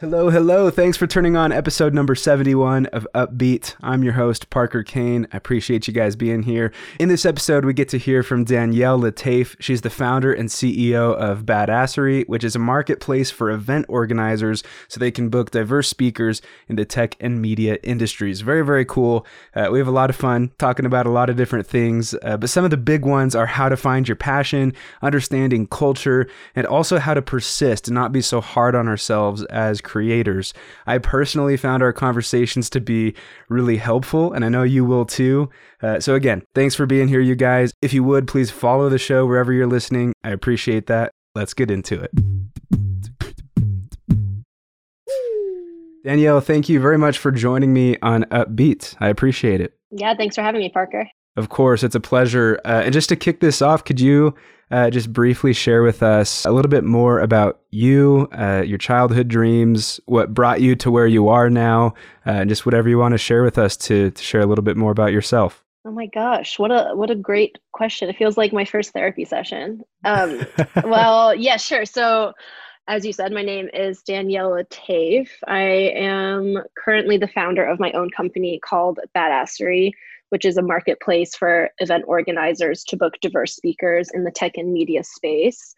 Hello, hello. Thanks for turning on episode number 71 of Upbeat. I'm your host, Parker Kane. I appreciate you guys being here. In this episode, we get to hear from Danielle Letayf. She's the founder and CEO of Badassery, which is a marketplace for event organizers so they can book diverse speakers in the tech and media industries. Very, very cool. Uh, we have a lot of fun talking about a lot of different things, uh, but some of the big ones are how to find your passion, understanding culture, and also how to persist and not be so hard on ourselves as creators. I personally found our conversations to be really helpful, and I know you will too. Uh, so, again, thanks for being here, you guys. If you would, please follow the show wherever you're listening. I appreciate that. Let's get into it. Danielle, thank you very much for joining me on Upbeat. I appreciate it. Yeah, thanks for having me, Parker. Of course, it's a pleasure. Uh, and just to kick this off, could you uh, just briefly share with us a little bit more about you, uh, your childhood dreams, what brought you to where you are now, uh, and just whatever you want to share with us to, to share a little bit more about yourself? Oh my gosh, what a what a great question! It feels like my first therapy session. Um, well, yeah, sure. So, as you said, my name is Daniela Letayf. I am currently the founder of my own company called Badassery which is a marketplace for event organizers to book diverse speakers in the tech and media space.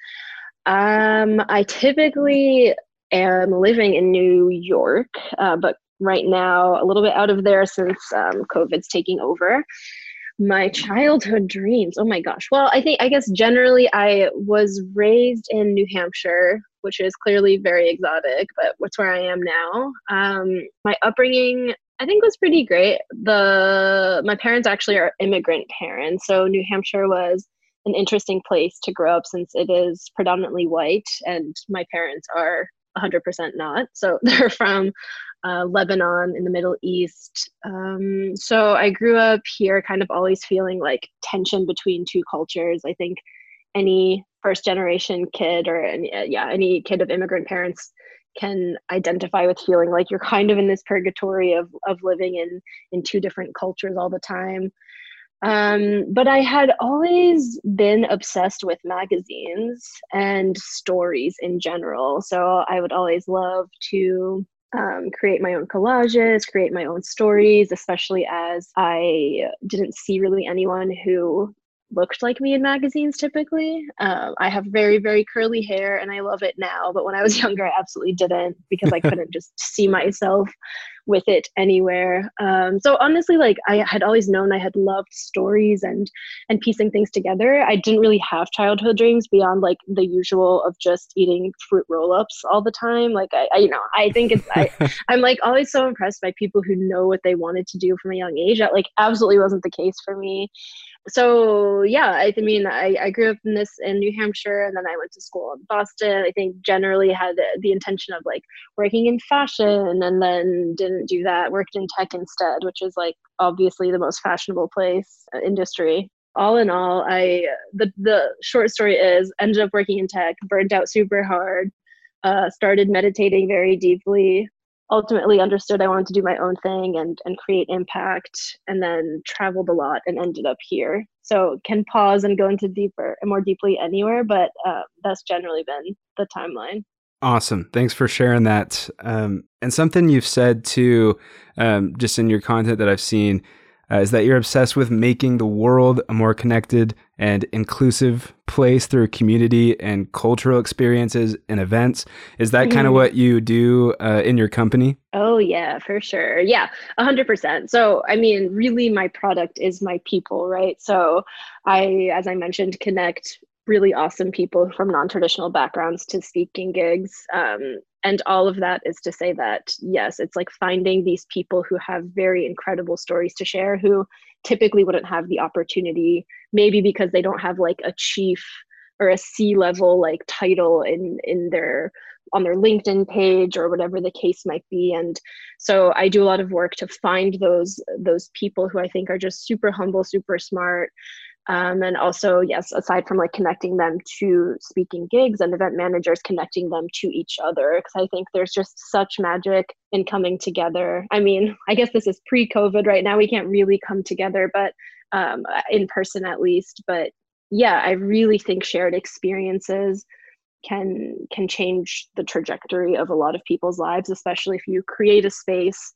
Um, I typically am living in New York, uh, but right now a little bit out of there since um, COVID's taking over. My childhood dreams. Oh my gosh. Well, I think, I guess generally I was raised in New Hampshire, which is clearly very exotic, but what's where I am now. Um, my upbringing I think was pretty great. The my parents actually are immigrant parents, so New Hampshire was an interesting place to grow up since it is predominantly white, and my parents are 100% not. So they're from uh, Lebanon in the Middle East. Um, so I grew up here, kind of always feeling like tension between two cultures. I think any first generation kid or any, yeah any kid of immigrant parents can identify with feeling like you're kind of in this purgatory of of living in in two different cultures all the time um, but I had always been obsessed with magazines and stories in general. So I would always love to um, create my own collages, create my own stories, especially as I didn't see really anyone who looked like me in magazines typically. Um, I have very, very curly hair and I love it now. But when I was younger, I absolutely didn't because I couldn't just see myself with it anywhere. Um, so honestly, like I had always known I had loved stories and and piecing things together. I didn't really have childhood dreams beyond like the usual of just eating fruit roll-ups all the time. Like I, I you know, I think it's I, I'm like always so impressed by people who know what they wanted to do from a young age. That like absolutely wasn't the case for me so yeah i mean I, I grew up in this in new hampshire and then i went to school in boston. I think generally had the intention of like working in fashion and then didn't do that worked in tech instead which is like obviously the most fashionable place uh, industry. All in all i the the short story is ended up working in tech burned out super hard uh, started meditating very deeply ultimately understood I wanted to do my own thing and and create impact and then traveled a lot and ended up here. So can pause and go into deeper and more deeply anywhere, but uh, that's generally been the timeline. Awesome. Thanks for sharing that. Um, and something you've said too, um, just in your content that I've seen, uh, is that you're obsessed with making the world a more connected and inclusive place through community and cultural experiences and events. Is that mm-hmm. kind of what you do uh, in your company? Oh, yeah, for sure. Yeah, 100%. So, I mean, really, my product is my people, right? So, I, as I mentioned, connect really awesome people from non-traditional backgrounds to speaking gigs um, and all of that is to say that yes it's like finding these people who have very incredible stories to share who typically wouldn't have the opportunity maybe because they don't have like a chief or a c level like title in in their on their linkedin page or whatever the case might be. And so i do a lot of work to find those those people who i think are just super humble super smart um, and also, yes, aside from like connecting them to speaking gigs and event managers, connecting them to each other, because I think there's just such magic in coming together. I mean, I guess this is pre COVID right now. We can't really come together, but um, in person at least. But yeah, I really think shared experiences can can change the trajectory of a lot of people's lives especially if you create a space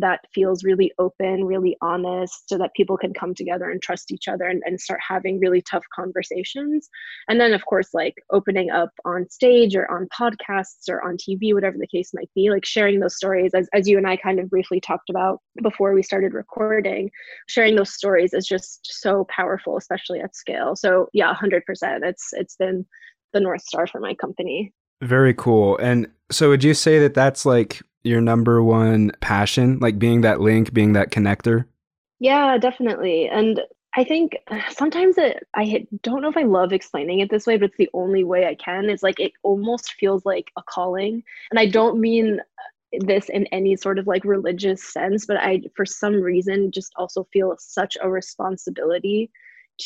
that feels really open, really honest, so that people can come together and trust each other and, and start having really tough conversations. And then, of course, like opening up on stage or on podcasts or on TV, whatever the case might be, like sharing those stories, as, as you and I kind of briefly talked about before we started recording, sharing those stories is just so powerful, especially at scale. So, yeah, 100%. It's It's been the North Star for my company. Very cool. And so, would you say that that's like your number one passion, like being that link, being that connector? Yeah, definitely. And I think sometimes it, I don't know if I love explaining it this way, but it's the only way I can. It's like it almost feels like a calling. And I don't mean this in any sort of like religious sense, but I, for some reason, just also feel such a responsibility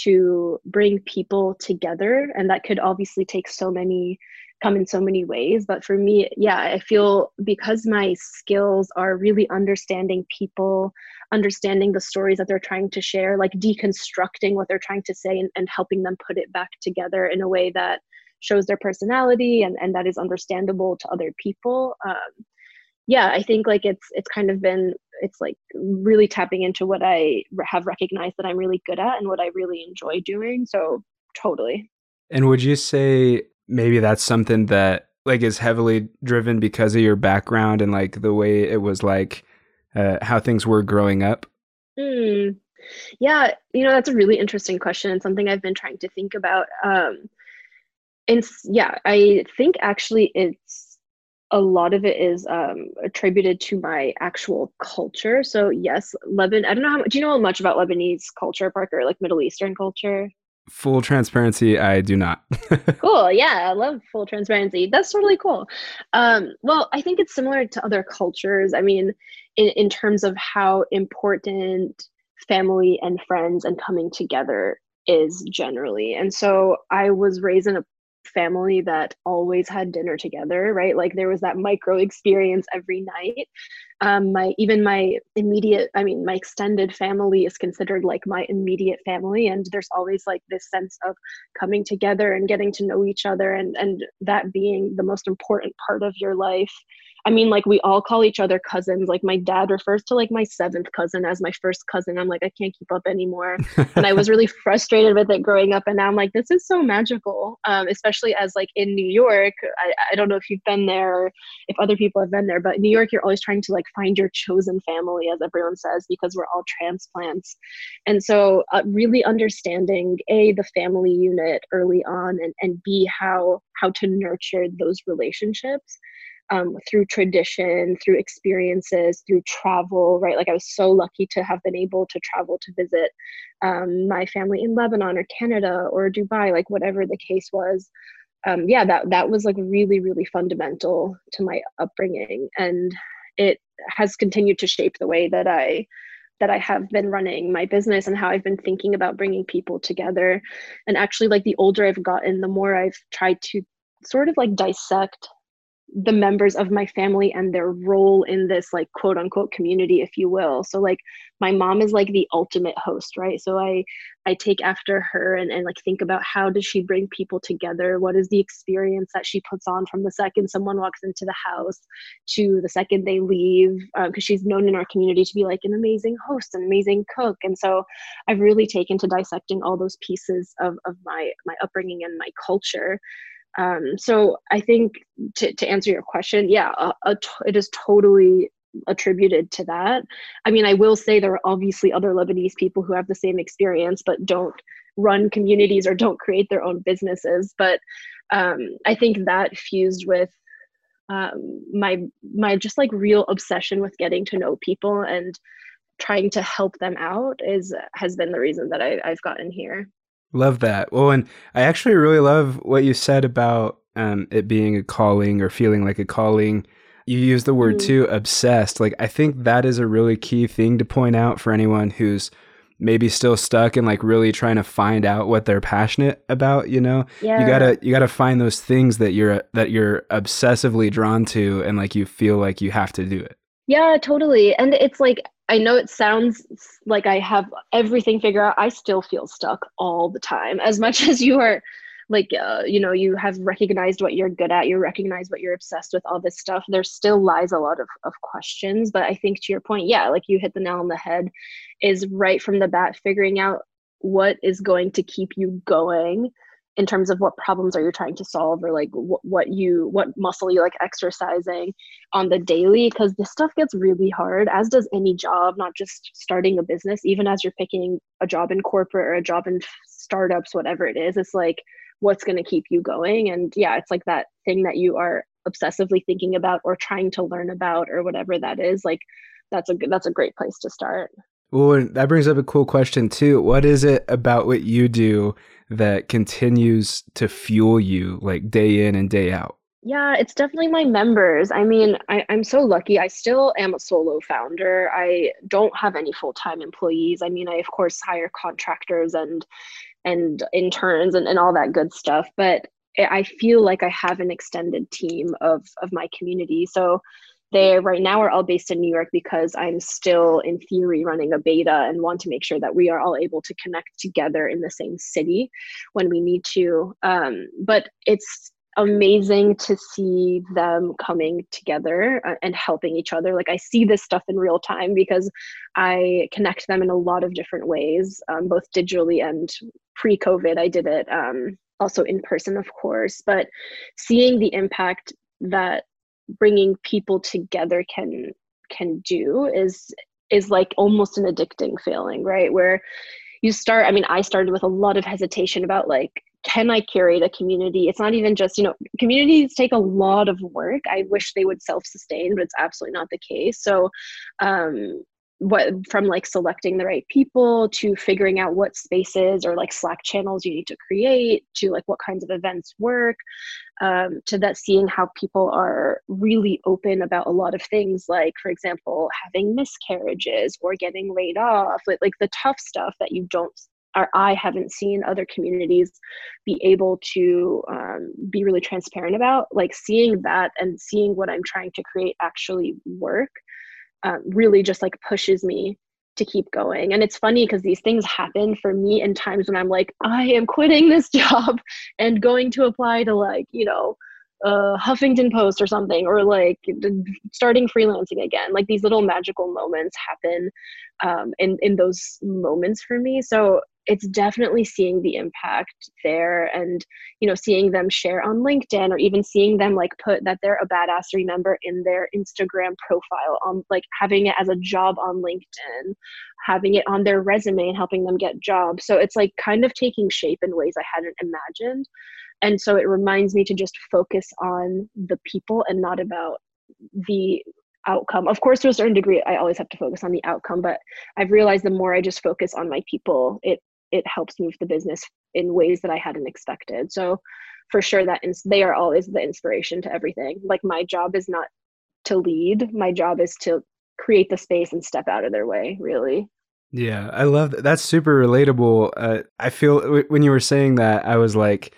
to bring people together. And that could obviously take so many come in so many ways but for me yeah i feel because my skills are really understanding people understanding the stories that they're trying to share like deconstructing what they're trying to say and, and helping them put it back together in a way that shows their personality and, and that is understandable to other people um, yeah i think like it's it's kind of been it's like really tapping into what i have recognized that i'm really good at and what i really enjoy doing so totally. And would you say maybe that's something that like is heavily driven because of your background and like the way it was like uh, how things were growing up mm. yeah you know that's a really interesting question and something i've been trying to think about um and yeah i think actually it's a lot of it is um, attributed to my actual culture. So yes, Lebanon. I don't know how. Much do you know much about Lebanese culture, Parker? Like Middle Eastern culture? Full transparency, I do not. cool. Yeah, I love full transparency. That's totally cool. Um, well, I think it's similar to other cultures. I mean, in, in terms of how important family and friends and coming together is generally. And so I was raised in a family that always had dinner together, right? Like there was that micro experience every night. Um, my even my immediate, I mean, my extended family is considered like my immediate family, and there's always like this sense of coming together and getting to know each other, and and that being the most important part of your life I mean, like we all call each other cousins. Like my dad refers to like my seventh cousin as my first cousin. I'm like, I can't keep up anymore. and I was really frustrated with it growing up. And now I'm like, this is so magical. Um, especially as like in New York, I, I don't know if you've been there or if other people have been there, but New York, you're always trying to like find your chosen family, as everyone says, because we're all transplants. And so uh, really understanding a the family unit early on and, and b how how to nurture those relationships um, through tradition, through experiences, through travel, right? Like I was so lucky to have been able to travel to visit um, my family in Lebanon or Canada or Dubai, like whatever the case was. Um, yeah, that that was like really, really fundamental to my upbringing, and it has continued to shape the way that I that I have been running my business and how I've been thinking about bringing people together. And actually, like the older I've gotten, the more I've tried to sort of like dissect the members of my family and their role in this like quote unquote community if you will. So like my mom is like the ultimate host right? So i i take after her and, and like think about how does she bring people together? What is the experience that she puts on from the second someone walks into the house to the second they leave? Because um, she's known in our community to be like an amazing host an amazing cook. And so i've really taken to dissecting all those pieces of, of my my upbringing and my culture um, so I think to, to answer your question, yeah, a, a t- it is totally attributed to that. I mean, I will say there are obviously other Lebanese people who have the same experience but don't run communities or don't create their own businesses. But um, I think that fused with um, my my just like real obsession with getting to know people and trying to help them out is has been the reason that I, I've gotten here. Love that. Well, and I actually really love what you said about um, it being a calling or feeling like a calling. You use the word mm. too, obsessed. Like, I think that is a really key thing to point out for anyone who's maybe still stuck and like really trying to find out what they're passionate about you know yeah. you gotta you gotta find those things that you're that you're obsessively drawn to and like you feel like you have to do it yeah totally and it's like I know it sounds like I have everything figured out. I still feel stuck all the time. As much as you are like uh, you know you have recognized what you're good at you recognize what you're obsessed with all this stuff there still lies a lot of, of questions but i think to your point yeah like you hit the nail on the head is right from the bat figuring out what is going to keep you going in terms of what problems are you trying to solve or like wh- what you what muscle you like exercising on the daily? Because this stuff gets really hard as does any job not just starting a business. Even as you're picking a job in corporate or a job in startups whatever it is it's like what's going to keep you going? And yeah it's like that thing that you are obsessively thinking about or trying to learn about or whatever that is like that's a that's a great place to start well that brings up a cool question too what is it about what you do that continues to fuel you like day in and day out? Yeah, it's definitely my members. I mean, I, am so lucky. I still am a solo founder. I don't have any full-time employees. I mean, I of course hire contractors and and interns and, and all that good stuff, but I feel like I have an extended team of of my community. So they right now are all based in New York because I'm still in theory running a beta and want to make sure that we are all able to connect together in the same city when we need to. Um, but it's amazing to see them coming together uh, and helping each other. Like I see this stuff in real time because I connect them in a lot of different ways, um, both digitally and pre-COVID. I did it um, also in person, of course, but seeing the impact that bringing people together can can do is is like almost an addicting feeling right? Where you start i mean i started with a lot of hesitation about like can i curate a community? It's not even just you know communities take a lot of work. I wish they would self-sustain but it's absolutely not the case. So um what from like selecting the right people to figuring out what spaces or like slack channels you need to create to like what kinds of events work um, to that seeing how people are really open about a lot of things like for example having miscarriages or getting laid off like, like the tough stuff that you don't or I haven't seen other communities be able to um, be really transparent about. Like seeing that and seeing what I'm trying to create actually work um, really just like pushes me to keep going. And it's funny because these things happen for me in times when I'm like, I am quitting this job and going to apply to like, you know, uh, Huffington Post or something, or like starting freelancing again. Like these little magical moments happen um, in in those moments for me. So it's definitely seeing the impact there and you know seeing them share on linkedin or even seeing them like put that they're a badassery member in their instagram profile on like having it as a job on linkedin having it on their resume and helping them get jobs so it's like kind of taking shape in ways i hadn't imagined and so it reminds me to just focus on the people and not about the outcome. Of course, to a certain degree, I always have to focus on the outcome, but I've realized the more I just focus on my people, it it helps move the business in ways that I hadn't expected. So for sure that ins- they are always the inspiration to everything. Like my job is not to lead, my job is to create the space and step out of their way, really. Yeah, I love that. That's super relatable. Uh, I feel w- when you were saying that, I was like,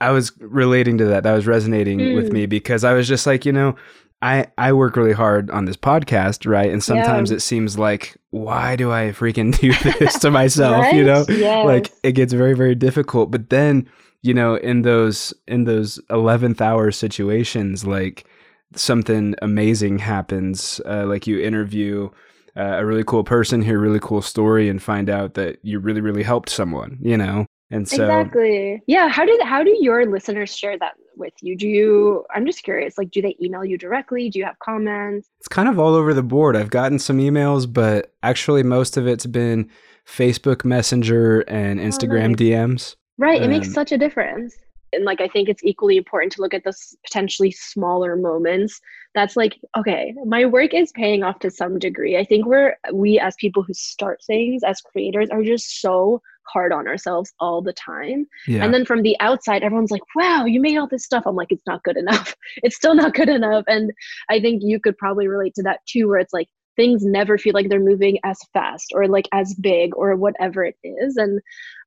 I was relating to that. That was resonating mm. with me because I was just like, you know, I I work really hard on this podcast, right? And sometimes yeah. it seems like why do I freaking do this to myself, right? you know? Yes. Like it gets very very difficult, but then, you know, in those in those 11th hour situations like something amazing happens, uh, like you interview uh, a really cool person, hear a really cool story and find out that you really really helped someone, you know? And so Exactly. Yeah, how do how do your listeners share that with you? Do you I'm just curious, like do they email you directly? Do you have comments? It's kind of all over the board. I've gotten some emails, but actually most of it's been Facebook Messenger and oh, Instagram. DMs. Right, um, it makes um, such a difference. And like I think it's equally important to look at the potentially smaller moments. That's like, okay, my work is paying off to some degree. I think we're we as people who start things as creators are just so hard on ourselves all the time. Yeah. And then from the outside, everyone's like, wow, you made all this stuff. I'm like, it's not good enough. It's still not good enough. And I think you could probably relate to that too, where it's like things never feel like they're moving as fast or like as big or whatever it is. And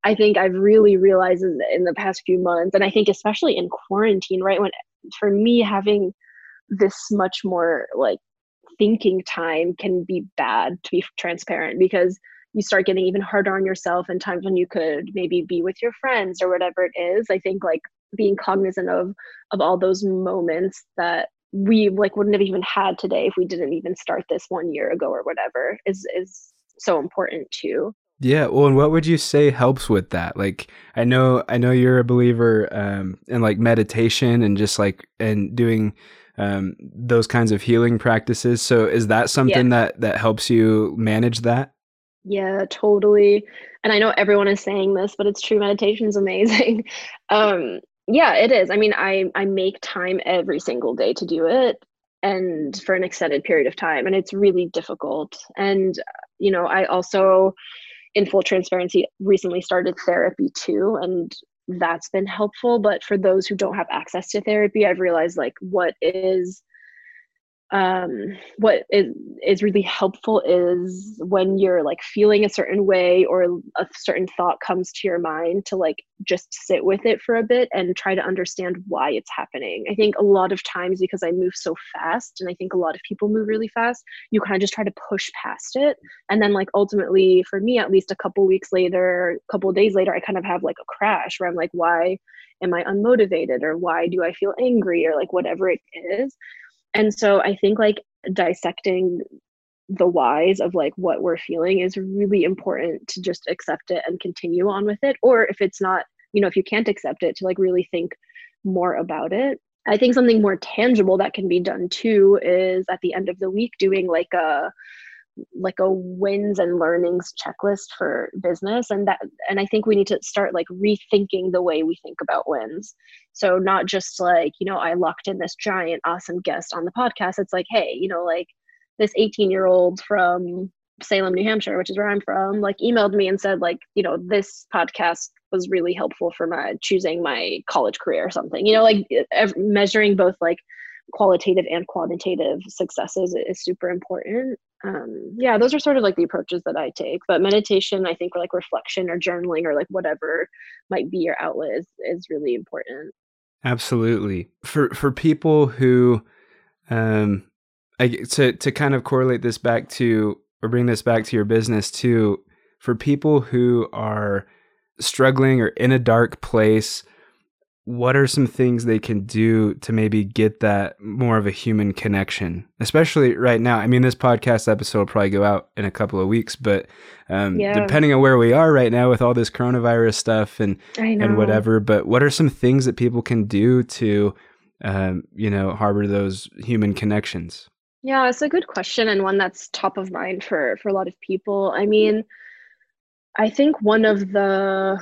I think I've really realized in, in the past few months, and I think especially in quarantine, right? When for me, having this much more like thinking time can be bad to be transparent because you start getting even harder on yourself and times when you could maybe be with your friends or whatever it is. I think like being cognizant of of all those moments that we like wouldn't have even had today if we didn't even start this one year ago or whatever is is so important too. Yeah well and what would you say helps with that? Like i know i know you're a believer um in like meditation and just like and doing um those kinds of healing practices. So is that something yeah. that that helps you manage that yeah totally. And i know everyone is saying this but it's true meditation is amazing. Um yeah it is. I mean i i make time every single day to do it and for an extended period of time and it's really difficult. And you know i also in full transparency recently started therapy too and that's been helpful. But for those who don't have access to therapy i've realized like what is um, what is, is really helpful is when you're like feeling a certain way or a certain thought comes to your mind to like just sit with it for a bit and try to understand why it's happening. I think a lot of times because I move so fast and I think a lot of people move really fast, you kind of just try to push past it. And then like ultimately for me, at least a couple weeks later, a couple days later, I kind of have like a crash where I'm like, why am I unmotivated or why do I feel angry or like whatever it is and so i think like dissecting the whys of like what we're feeling is really important to just accept it and continue on with it. Or if it's not you know if you can't accept it to like really think more about it. I think something more tangible that can be done too is at the end of the week doing like a like a wins and learnings checklist for business. And that and i think we need to start like rethinking the way we think about wins. So not just like you know i locked in this giant awesome guest on the podcast. It's like hey you know like this 18 year old from salem new hampshire which is where i'm from like emailed me and said like you know this podcast was really helpful for my choosing my college career or something. You know like measuring both like qualitative and quantitative successes is super important um, yeah those are sort of like the approaches that i take but meditation i think or like reflection or journaling or like whatever might be your outlet is, is really important. Absolutely. For for people who um I, to to kind of correlate this back to or bring this back to your business too for people who are struggling or in a dark place what are some things they can do to maybe get that more of a human connection? Especially right now i mean this podcast episode will probably go out in a couple of weeks but um, yeah. depending on where we are right now with all this coronavirus stuff and and whatever but what are some things that people can do to um, you know harbor those human connections? Yeah it's a good question and one that's top of mind for for a lot of people. I mean i think one of the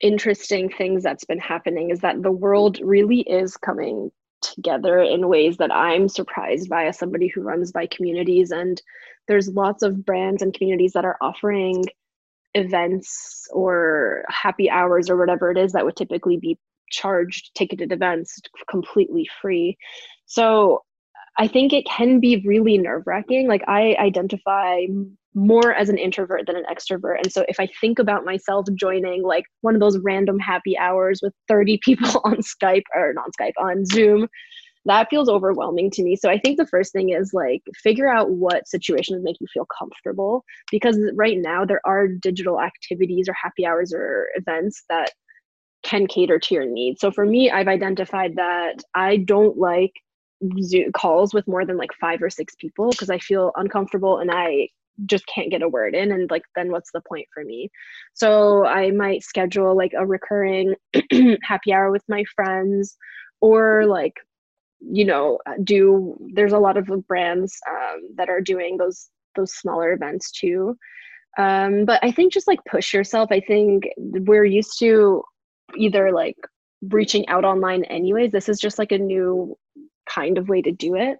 interesting things that's been happening is that the world really is coming together in ways that I'm surprised by as somebody who runs by communities. And there's lots of brands and communities that are offering events or happy hours or whatever it is that would typically be charged ticketed events completely free. So I think it can be really nerve wracking. Like I identify more as an introvert than an extrovert. And so if I think about myself joining like one of those random happy hours with 30 people on Skype or not Skype, on Zoom, that feels overwhelming to me. So I think the first thing is like figure out what situations make you feel comfortable because right now there are digital activities or happy hours or events that can cater to your needs. So for me, I've identified that I don't like Zoom calls with more than like five or six people because I feel uncomfortable and I just can't get a word in and like then what's the point for me? So i might schedule like a recurring happy hour with my friends or like you know do there's a lot of brands um, that are doing those those smaller events too. Um, but i think just like push yourself. I think we're used to either like reaching out online anyways. This is just like a new kind of way to do it.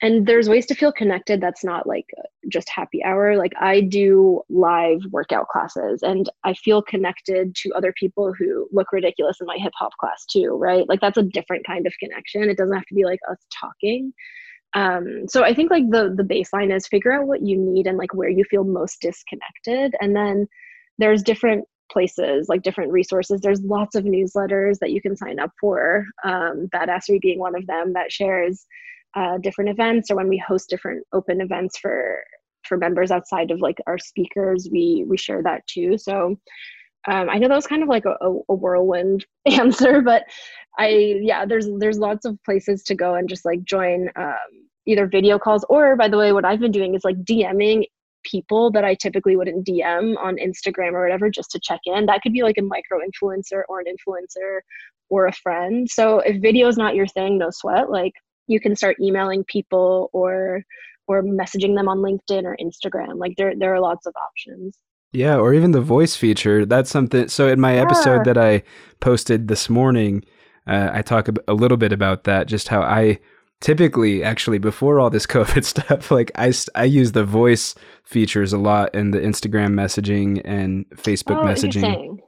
And there's ways to feel connected that's not like just happy hour. Like i do live workout classes and i feel connected to other people who look ridiculous in my hip hop class too right? Like that's a different kind of connection. It doesn't have to be like us talking. Um, so i think like the the baseline is figure out what you need and like where you feel most disconnected. And then there's different places like different resources there's lots of newsletters that you can sign up for um, badassery being one of them that shares uh, different events or when we host different open events for for members outside of like our speakers, we we share that too. So um, I know that was kind of like a, a whirlwind answer, but I yeah, there's there's lots of places to go and just like join um, either video calls or by the way, what I've been doing is like DMing people that I typically wouldn't DM on Instagram or whatever just to check in. That could be like a micro influencer or an influencer or a friend. So if video is not your thing, no sweat. Like you can start emailing people or or messaging them on LinkedIn or Instagram. Like there there are lots of options. Yeah, or even the voice feature. That's something. So in my yeah. episode that I posted this morning, uh, I talk a little bit about that. Just how I typically, actually, before all this COVID stuff, like I I use the voice features a lot in the Instagram messaging and Facebook oh, messaging.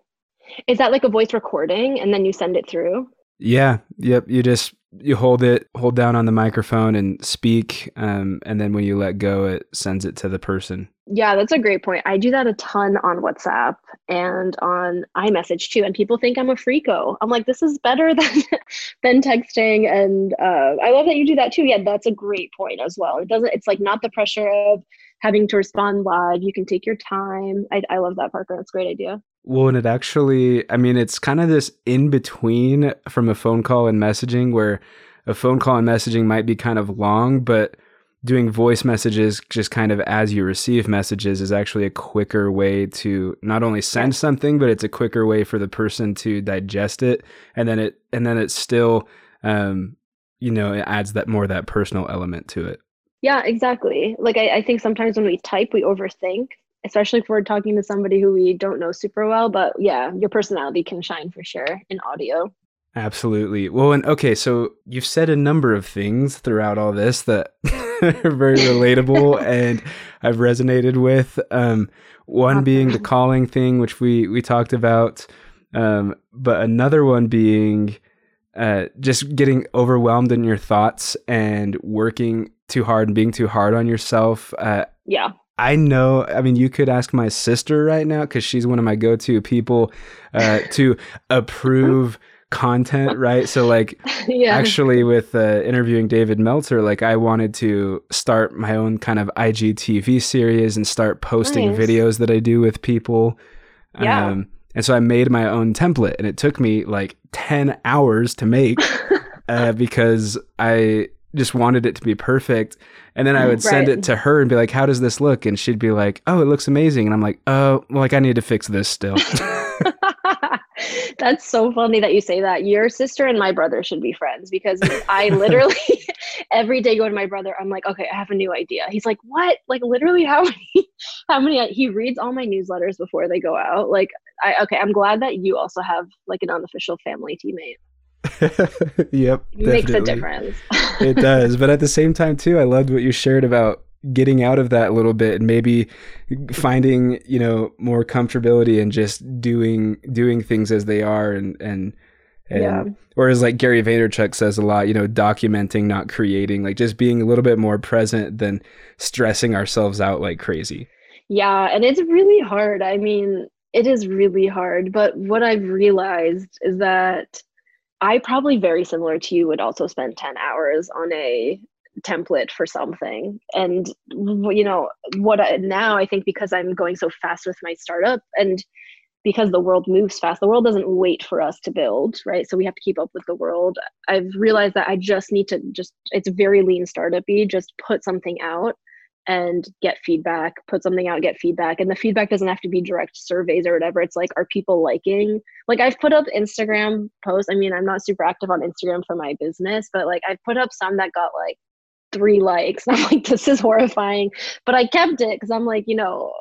Is that like a voice recording and then you send it through? Yeah. Yep. You just you hold it, hold down on the microphone and speak, um, and then when you let go, it sends it to the person. Yeah, that's a great point. I do that a ton on WhatsApp and on iMessage too, and people think I'm a freako. I'm like, this is better than than texting, and uh, I love that you do that too. Yeah, that's a great point as well. It doesn't. It's like not the pressure of having to respond live. You can take your time. I, I love that, Parker. That's a great idea. Well, and it actually, I mean, it's kind of this in between from a phone call and messaging where a phone call and messaging might be kind of long, but doing voice messages just kind of as you receive messages is actually a quicker way to not only send something, but it's a quicker way for the person to digest it. And then it, and then it's still, um, you know, it adds that more that personal element to it. Yeah, exactly. Like I, I think sometimes when we type, we overthink especially if we're talking to somebody who we don't know super well. But yeah, your personality can shine for sure in audio. Absolutely. Well, and okay, so you've said a number of things throughout all this that are very relatable and I've resonated with. Um, one being the calling thing, which we we talked about, um, but another one being uh, just getting overwhelmed in your thoughts and working too hard and being too hard on yourself. Uh, yeah. I know. I mean, you could ask my sister right now because she's one of my go-to people uh, to approve content, right? So, like, yeah. actually, with uh, interviewing David Meltzer, like, I wanted to start my own kind of IGTV series and start posting nice. videos that I do with people. Yeah. Um, and so I made my own template, and it took me like ten hours to make uh, because I just wanted it to be perfect. And then I would send it to her and be like, "How does this look?" And she'd be like, "Oh, it looks amazing." And I'm like, "Oh, well, like I need to fix this still." That's so funny that you say that. Your sister and my brother should be friends because I literally every day go to my brother. I'm like, okay, I have a new idea. He's like, what? Like literally, how many? How many? He reads all my newsletters before they go out. Like, I okay. I'm glad that you also have like an unofficial family teammate. yep. It makes a difference. it does. But at the same time, too, I loved what you shared about getting out of that a little bit and maybe finding, you know, more comfortability and just doing doing things as they are and and and yeah. or as like Gary Vaynerchuk says a lot, you know, documenting, not creating, like just being a little bit more present than stressing ourselves out like crazy. Yeah, and it's really hard. I mean, it is really hard, but what I've realized is that I probably very similar to you would also spend 10 hours on a template for something. And you know, what I, now I think because I'm going so fast with my startup and because the world moves fast, the world doesn't wait for us to build, right? So we have to keep up with the world. I've realized that I just need to just it's very lean startupy, just put something out and get feedback, put something out, get feedback. And the feedback doesn't have to be direct surveys or whatever. It's like, are people liking? Like, I've put up Instagram posts. I mean, I'm not super active on Instagram for my business, but like, I've put up some that got like three likes. I'm like, this is horrifying. But I kept it because I'm like, you know,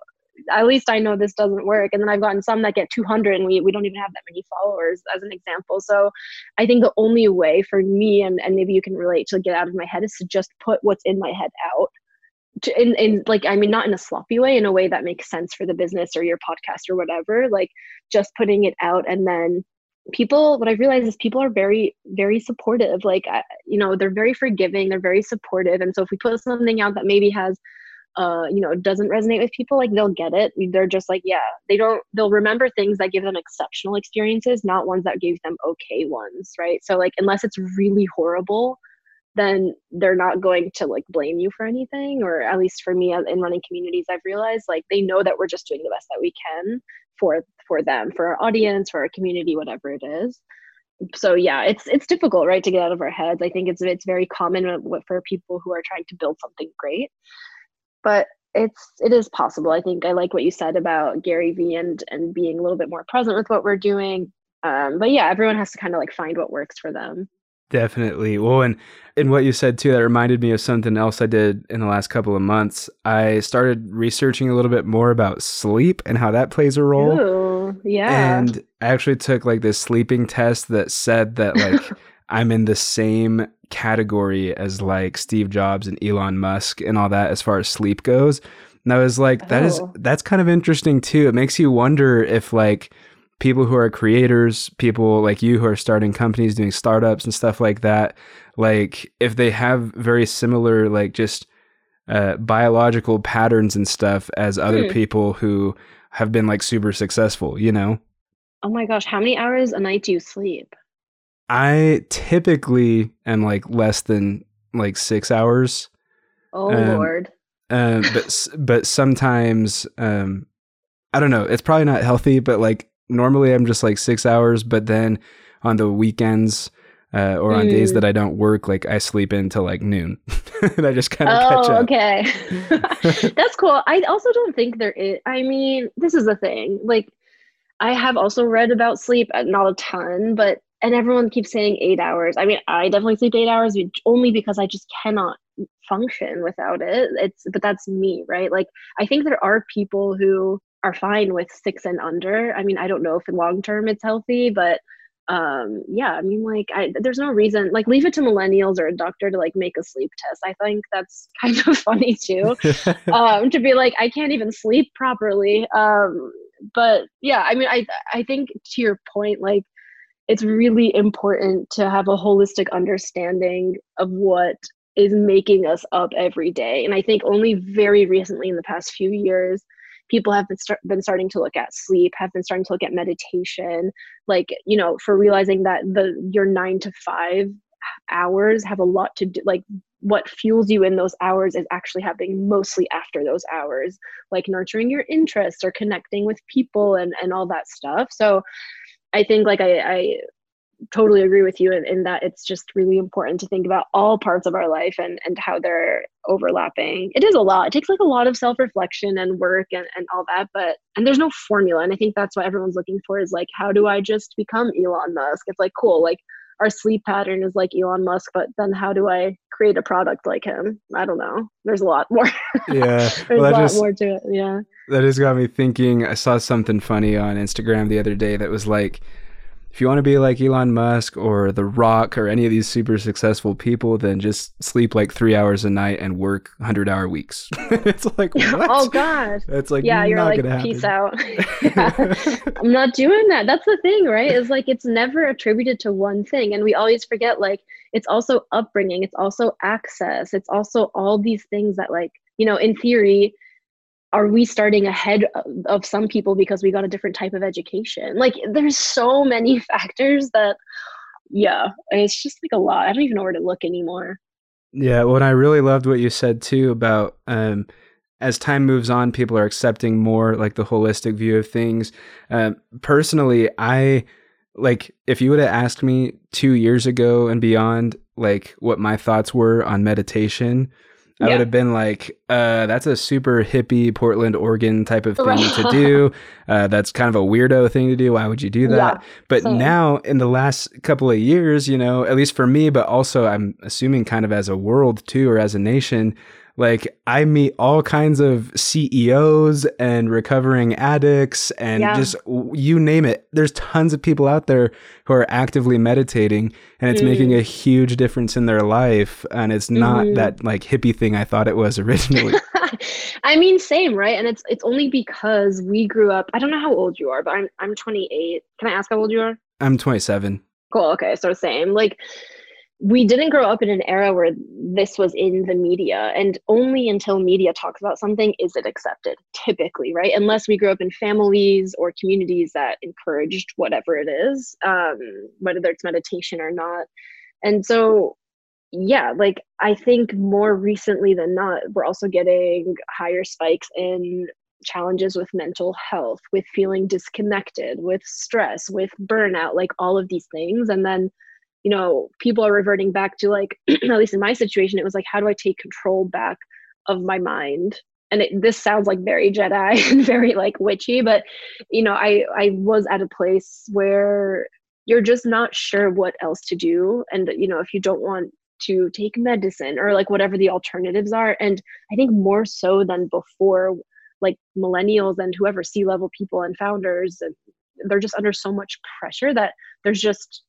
at least I know this doesn't work. And then I've gotten some that get 200 and we, we don't even have that many followers as an example. So I think the only way for me, and, and maybe you can relate to get out of my head, is to just put what's in my head out in, in like i mean not in a sloppy way in a way that makes sense for the business or your podcast or whatever like just putting it out and then people what i've realized is people are very very supportive like you know they're very forgiving they're very supportive and so if we put something out that maybe has uh you know doesn't resonate with people like they'll get it. They're just like yeah they don't they'll remember things that give them exceptional experiences not ones that gave them okay ones right? So like unless it's really horrible then they're not going to like blame you for anything or at least for me in running communities i've realized like they know that we're just doing the best that we can for for them for our audience for our community whatever it is. So yeah it's it's difficult right to get out of our heads. I think it's it's very common for people who are trying to build something great. But it's it is possible. I think i like what you said about gary vee and and being a little bit more present with what we're doing. Um, but yeah everyone has to kind of like find what works for them Definitely. Well, and and what you said too, that reminded me of something else I did in the last couple of months. I started researching a little bit more about sleep and how that plays a role. Ooh, yeah. And I actually took like this sleeping test that said that like I'm in the same category as like Steve Jobs and Elon Musk and all that as far as sleep goes. And I was like, that oh. is that's kind of interesting too. It makes you wonder if like people who are creators, people like you who are starting companies, doing startups and stuff like that, like if they have very similar, like just uh, biological patterns and stuff as other hmm. people who have been like super successful, you know? Oh my gosh, how many hours a night do you sleep? I typically am like less than like six hours. Oh um, lord. Uh, but but sometimes um, I don't know. It's probably not healthy, but like normally I'm just like six hours, but then on the weekends uh, or on mm. days that I don't work, like I sleep until like noon, and I just kind of oh, catch up. okay, that's cool. I also don't think there is. I mean, this is a thing. Like, I have also read about sleep, uh, not a ton, but and everyone keeps saying eight hours. I mean, I definitely sleep eight hours only because I just cannot function without it. It's but that's me, right? Like, I think there are people who are fine with six and under. I mean, I don't know if in long term it's healthy, but um yeah i mean like I, there's no reason like leave it to millennials or a doctor to like make a sleep test i think. That's kind of funny too. Um to be like i can't even sleep properly. Um but yeah i mean i i think to your point like it's really important to have a holistic understanding of what is making us up every day. And i think only very recently in the past few years people have been, start, been starting to look at sleep have been starting to look at meditation like you know for realizing that the your nine to five hours have a lot to do like what fuels you in those hours is actually happening mostly after those hours like nurturing your interests or connecting with people and and all that stuff. So i think like i i totally agree with you in, in that it's just really important to think about all parts of our life and and how they're overlapping. It is a lot. It takes like a lot of self-reflection and work and, and all that but and there's no formula and i think that's what everyone's looking for is like how do i just become elon musk? It's like cool like our sleep pattern is like elon musk but then how do i create a product like him? I don't know. There's a lot more. Yeah. There's well, a lot just, more to it yeah. that just got me thinking. I saw something funny on instagram the other day that was like if you want to be like Elon Musk or The Rock or any of these super successful people, then just sleep like three hours a night and work 100 hour weeks. it's like, oh, what? Oh, God. It's like, yeah, you're like, peace out. yeah. I'm not doing that. That's the thing, right? Is like, it's never attributed to one thing. And we always forget, like, it's also upbringing, it's also access, it's also all these things that, like, you know, in theory, are we starting ahead of some people because we got a different type of education? Like there's so many factors that yeah it's just like a lot. I don't even know where to look anymore. Yeah well i really loved what you said too about um as time moves on people are accepting more like the holistic view of things. Um, personally i like if you would have asked me two years ago and beyond like what my thoughts were on meditation I yeah. would have been like, uh, that's a super hippie Portland, Oregon type of thing to do. Uh, that's kind of a weirdo thing to do. Why would you do that? Yeah, but same. now, in the last couple of years, you know, at least for me, but also I'm assuming kind of as a world too, or as a nation, like I meet all kinds of CEOs and recovering addicts and yeah. just you name it. There's tons of people out there who are actively meditating and it's mm. making a huge difference in their life and it's not mm-hmm. that like hippie thing I thought it was originally. I mean same, right? And it's it's only because we grew up. I don't know how old you are, but I'm I'm 28. Can I ask how old you are? I'm 27. Cool. Okay, so same. Like we didn't grow up in an era where this was in the media and only until media talks about something is it accepted typically right unless we grew up in families or communities that encouraged whatever it is um, whether it's meditation or not and so yeah, like I think more recently than not, we're also getting higher spikes in challenges with mental health, with feeling disconnected, with stress, with burnout, like all of these things. And then, you know, people are reverting back to like, at least in my situation, it was like, how do I take control back of my mind? And it, this sounds like very Jedi and very like witchy, but you know, I I was at a place where you're just not sure what else to do, and you know, if you don't want to take medicine or like whatever the alternatives are and i think more so than before like millennials and whoever C level people and founders and they're just under so much pressure that there's just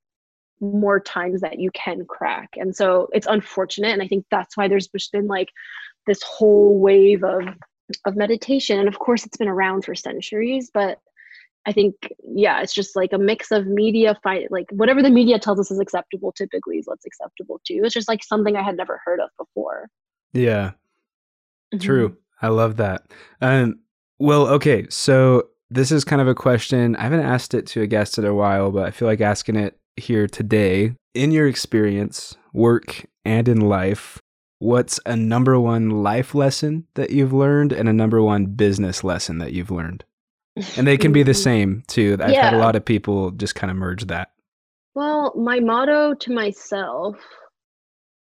more times that you can crack and so it's unfortunate and i think that's why there's just been like this whole wave of of meditation and of course it's been around for centuries but I think, yeah, it's just like a mix of media fight, like whatever the media tells us is acceptable typically is what's acceptable too. It's just like something I had never heard of before. Yeah. Mm-hmm. True. I love that. Um, well, okay. So this is kind of a question. I haven't asked it to a guest in a while, but I feel like asking it here today. In your experience, work, and in life, what's a number one life lesson that you've learned and a number one business lesson that you've learned? and they can be the same too. I've yeah. had a lot of people just kind of merge that. Well, my motto to myself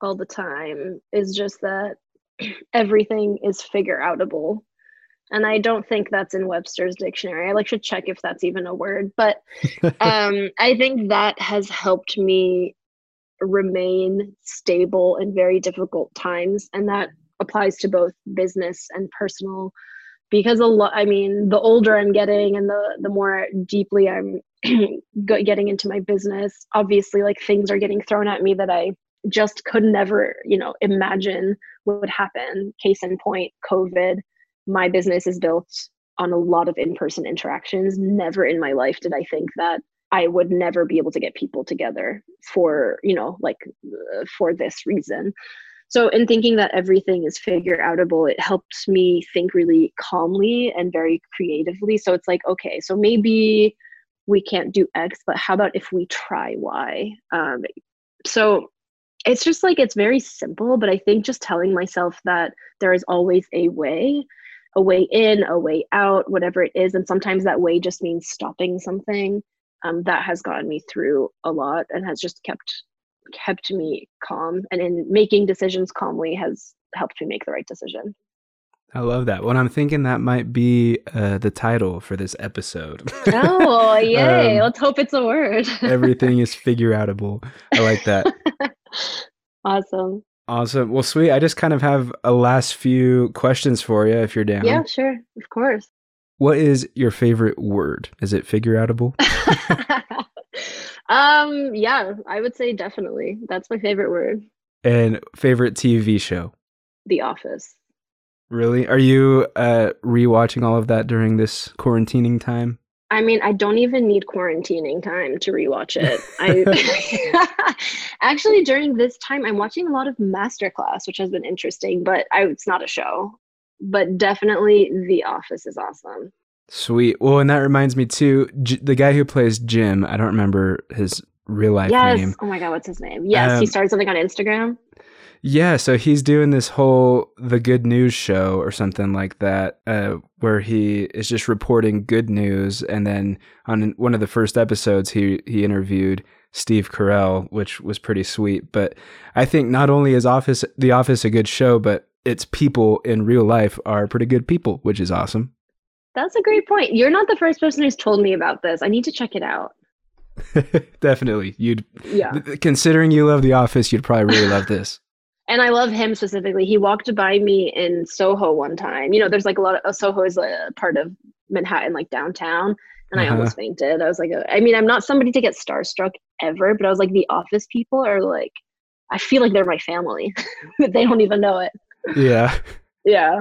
all the time is just that everything is figure outable. And I don't think that's in Webster's dictionary. I like should check if that's even a word, but um, I think that has helped me remain stable in very difficult times, and that applies to both business and personal because a lot i mean the older i'm getting and the the more deeply i'm getting into my business obviously like things are getting thrown at me that i just could never you know imagine would happen case in point covid my business is built on a lot of in-person interactions. Never in my life did i think that i would never be able to get people together for you know like uh, for this reason. So in thinking that everything is figure outable it helps me think really calmly and very creatively. So it's like okay so maybe we can't do x but how about if we try y? Um, so it's just like it's very simple but i think just telling myself that there is always a way a way in a way out whatever it is and sometimes that way just means stopping something um, that has gotten me through a lot and has just kept kept me calm and in making decisions calmly has helped me make the right decision. I love that. Well, I'm thinking that might be uh, the title for this episode. oh, yay. um, Let's hope it's a word. everything is figure outable. I like that. awesome. Awesome. Well, sweet. I just kind of have a last few questions for you if you're down. Yeah, sure. Of course. What is your favorite word? Is it figure outable? Um, yeah, I would say definitely. That's my favorite word. And favorite TV show? The Office. Really? Are you uh rewatching all of that during this quarantining time? I mean, I don't even need quarantining time to rewatch it. I actually during this time I'm watching a lot of Masterclass, which has been interesting, but I, it's not a show. But definitely The Office is awesome. Sweet. Well, and that reminds me too. J- the guy who plays Jim, I don't remember his real life yes. name. Oh my god, what's his name? Yes, um, he started something on Instagram. Yeah, so he's doing this whole the good news show or something like that, uh, where he is just reporting good news, and then on one of the first episodes, he he interviewed Steve Carell, which was pretty sweet. But I think not only is Office The Office a good show, but its people in real life are pretty good people, which is awesome. That's a great point. You're not the first person who's told me about this. I need to check it out. Definitely. You'd yeah. Considering you love The Office, you'd probably really love this. And I love him specifically. He walked by me in Soho one time. You know, there's like a lot of uh, Soho is a part of Manhattan, like downtown. And uh-huh. I almost fainted. I was like, I mean, I'm not somebody to get starstruck ever, but I was like, the office people are like, I feel like they're my family, but they don't even know it. Yeah. Yeah.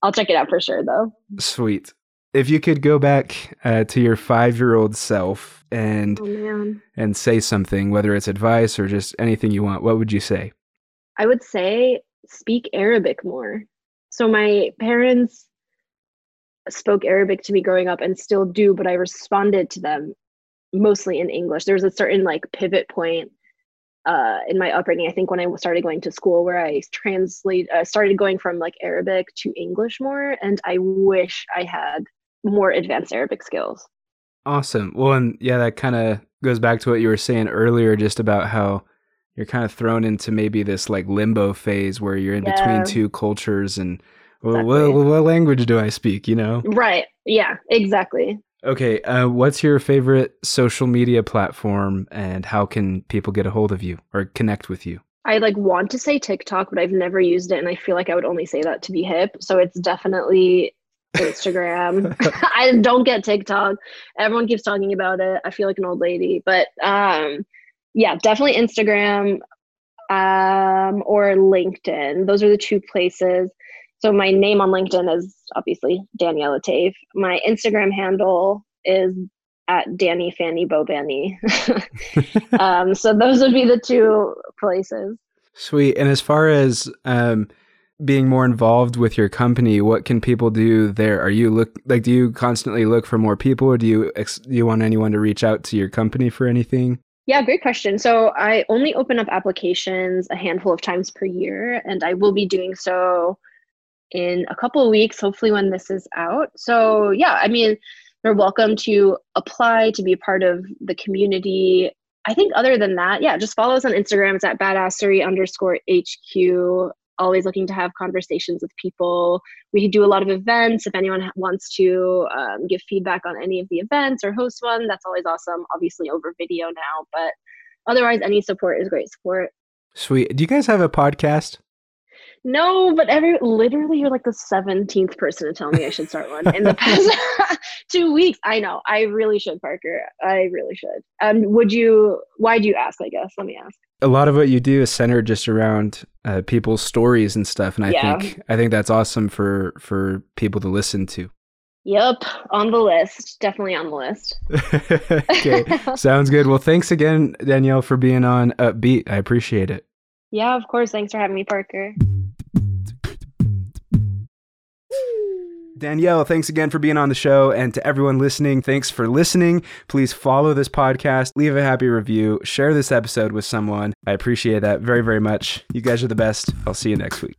I'll check it out for sure, though. Sweet. If you could go back uh, to your five year old self and oh, and say something, whether it's advice or just anything you want, what would you say? I would say speak Arabic more. So my parents spoke Arabic to me growing up and still do, but I responded to them mostly in English. There was a certain like pivot point uh, in my upbringing. I think when I started going to school, where I translate, uh, started going from like Arabic to English more, and I wish I had more advanced Arabic skills. Awesome. Well, and yeah, that kind of goes back to what you were saying earlier, just about how you're kind of thrown into maybe this like limbo phase where you're in Yeah. between two cultures and well, Exactly. what, what language do I speak? You know. Right. Yeah. Exactly. Okay. Uh, what's your favorite social media platform, and how can people get a hold of you or connect with you? I like want to say TikTok, but I've never used it, and I feel like I would only say that to be hip. So it's definitely Instagram. I don't get TikTok. Everyone keeps talking about it. I feel like an old lady, but um, yeah, definitely Instagram um, or LinkedIn. Those are the two places. So my name on LinkedIn is obviously Danielle Letayf. My Instagram handle is at Danny Fanny Bobani. um, so those would be the two places. Sweet. And as far as um, being more involved with your company, what can people do there? Are you look like do you constantly look for more people, or do you ex- do you want anyone to reach out to your company for anything? Yeah, great question. So I only open up applications a handful of times per year, and I will be doing so in a couple of weeks, hopefully when this is out. So yeah, I mean, they're welcome to apply to be a part of the community. I think other than that, yeah, just follow us on Instagram. It's at badassery underscore HQ. Always looking to have conversations with people. We do a lot of events. If anyone wants to um, give feedback on any of the events or host one, that's always awesome. Obviously over video now, but otherwise, any support is great support. Sweet. Do you guys have a podcast? No, but every literally you're like the 17th person to tell me I should start one in the past two weeks. I know. I really should, Parker. I really should. Um, would you why do you ask, I guess? Let me ask. A lot of what you do is centered just around uh, people's stories and stuff, and I Yeah. think I think that's awesome for for people to listen to. Yep, on the list. Definitely on the list. okay, sounds good. Well, thanks again, Danielle, for being on Upbeat. I appreciate it. Yeah, of course. Thanks for having me, Parker. Danielle, thanks again for being on the show. And to everyone listening, thanks for listening. Please follow this podcast, leave a happy review, share this episode with someone. I appreciate that very, very much. You guys are the best. I'll see you next week.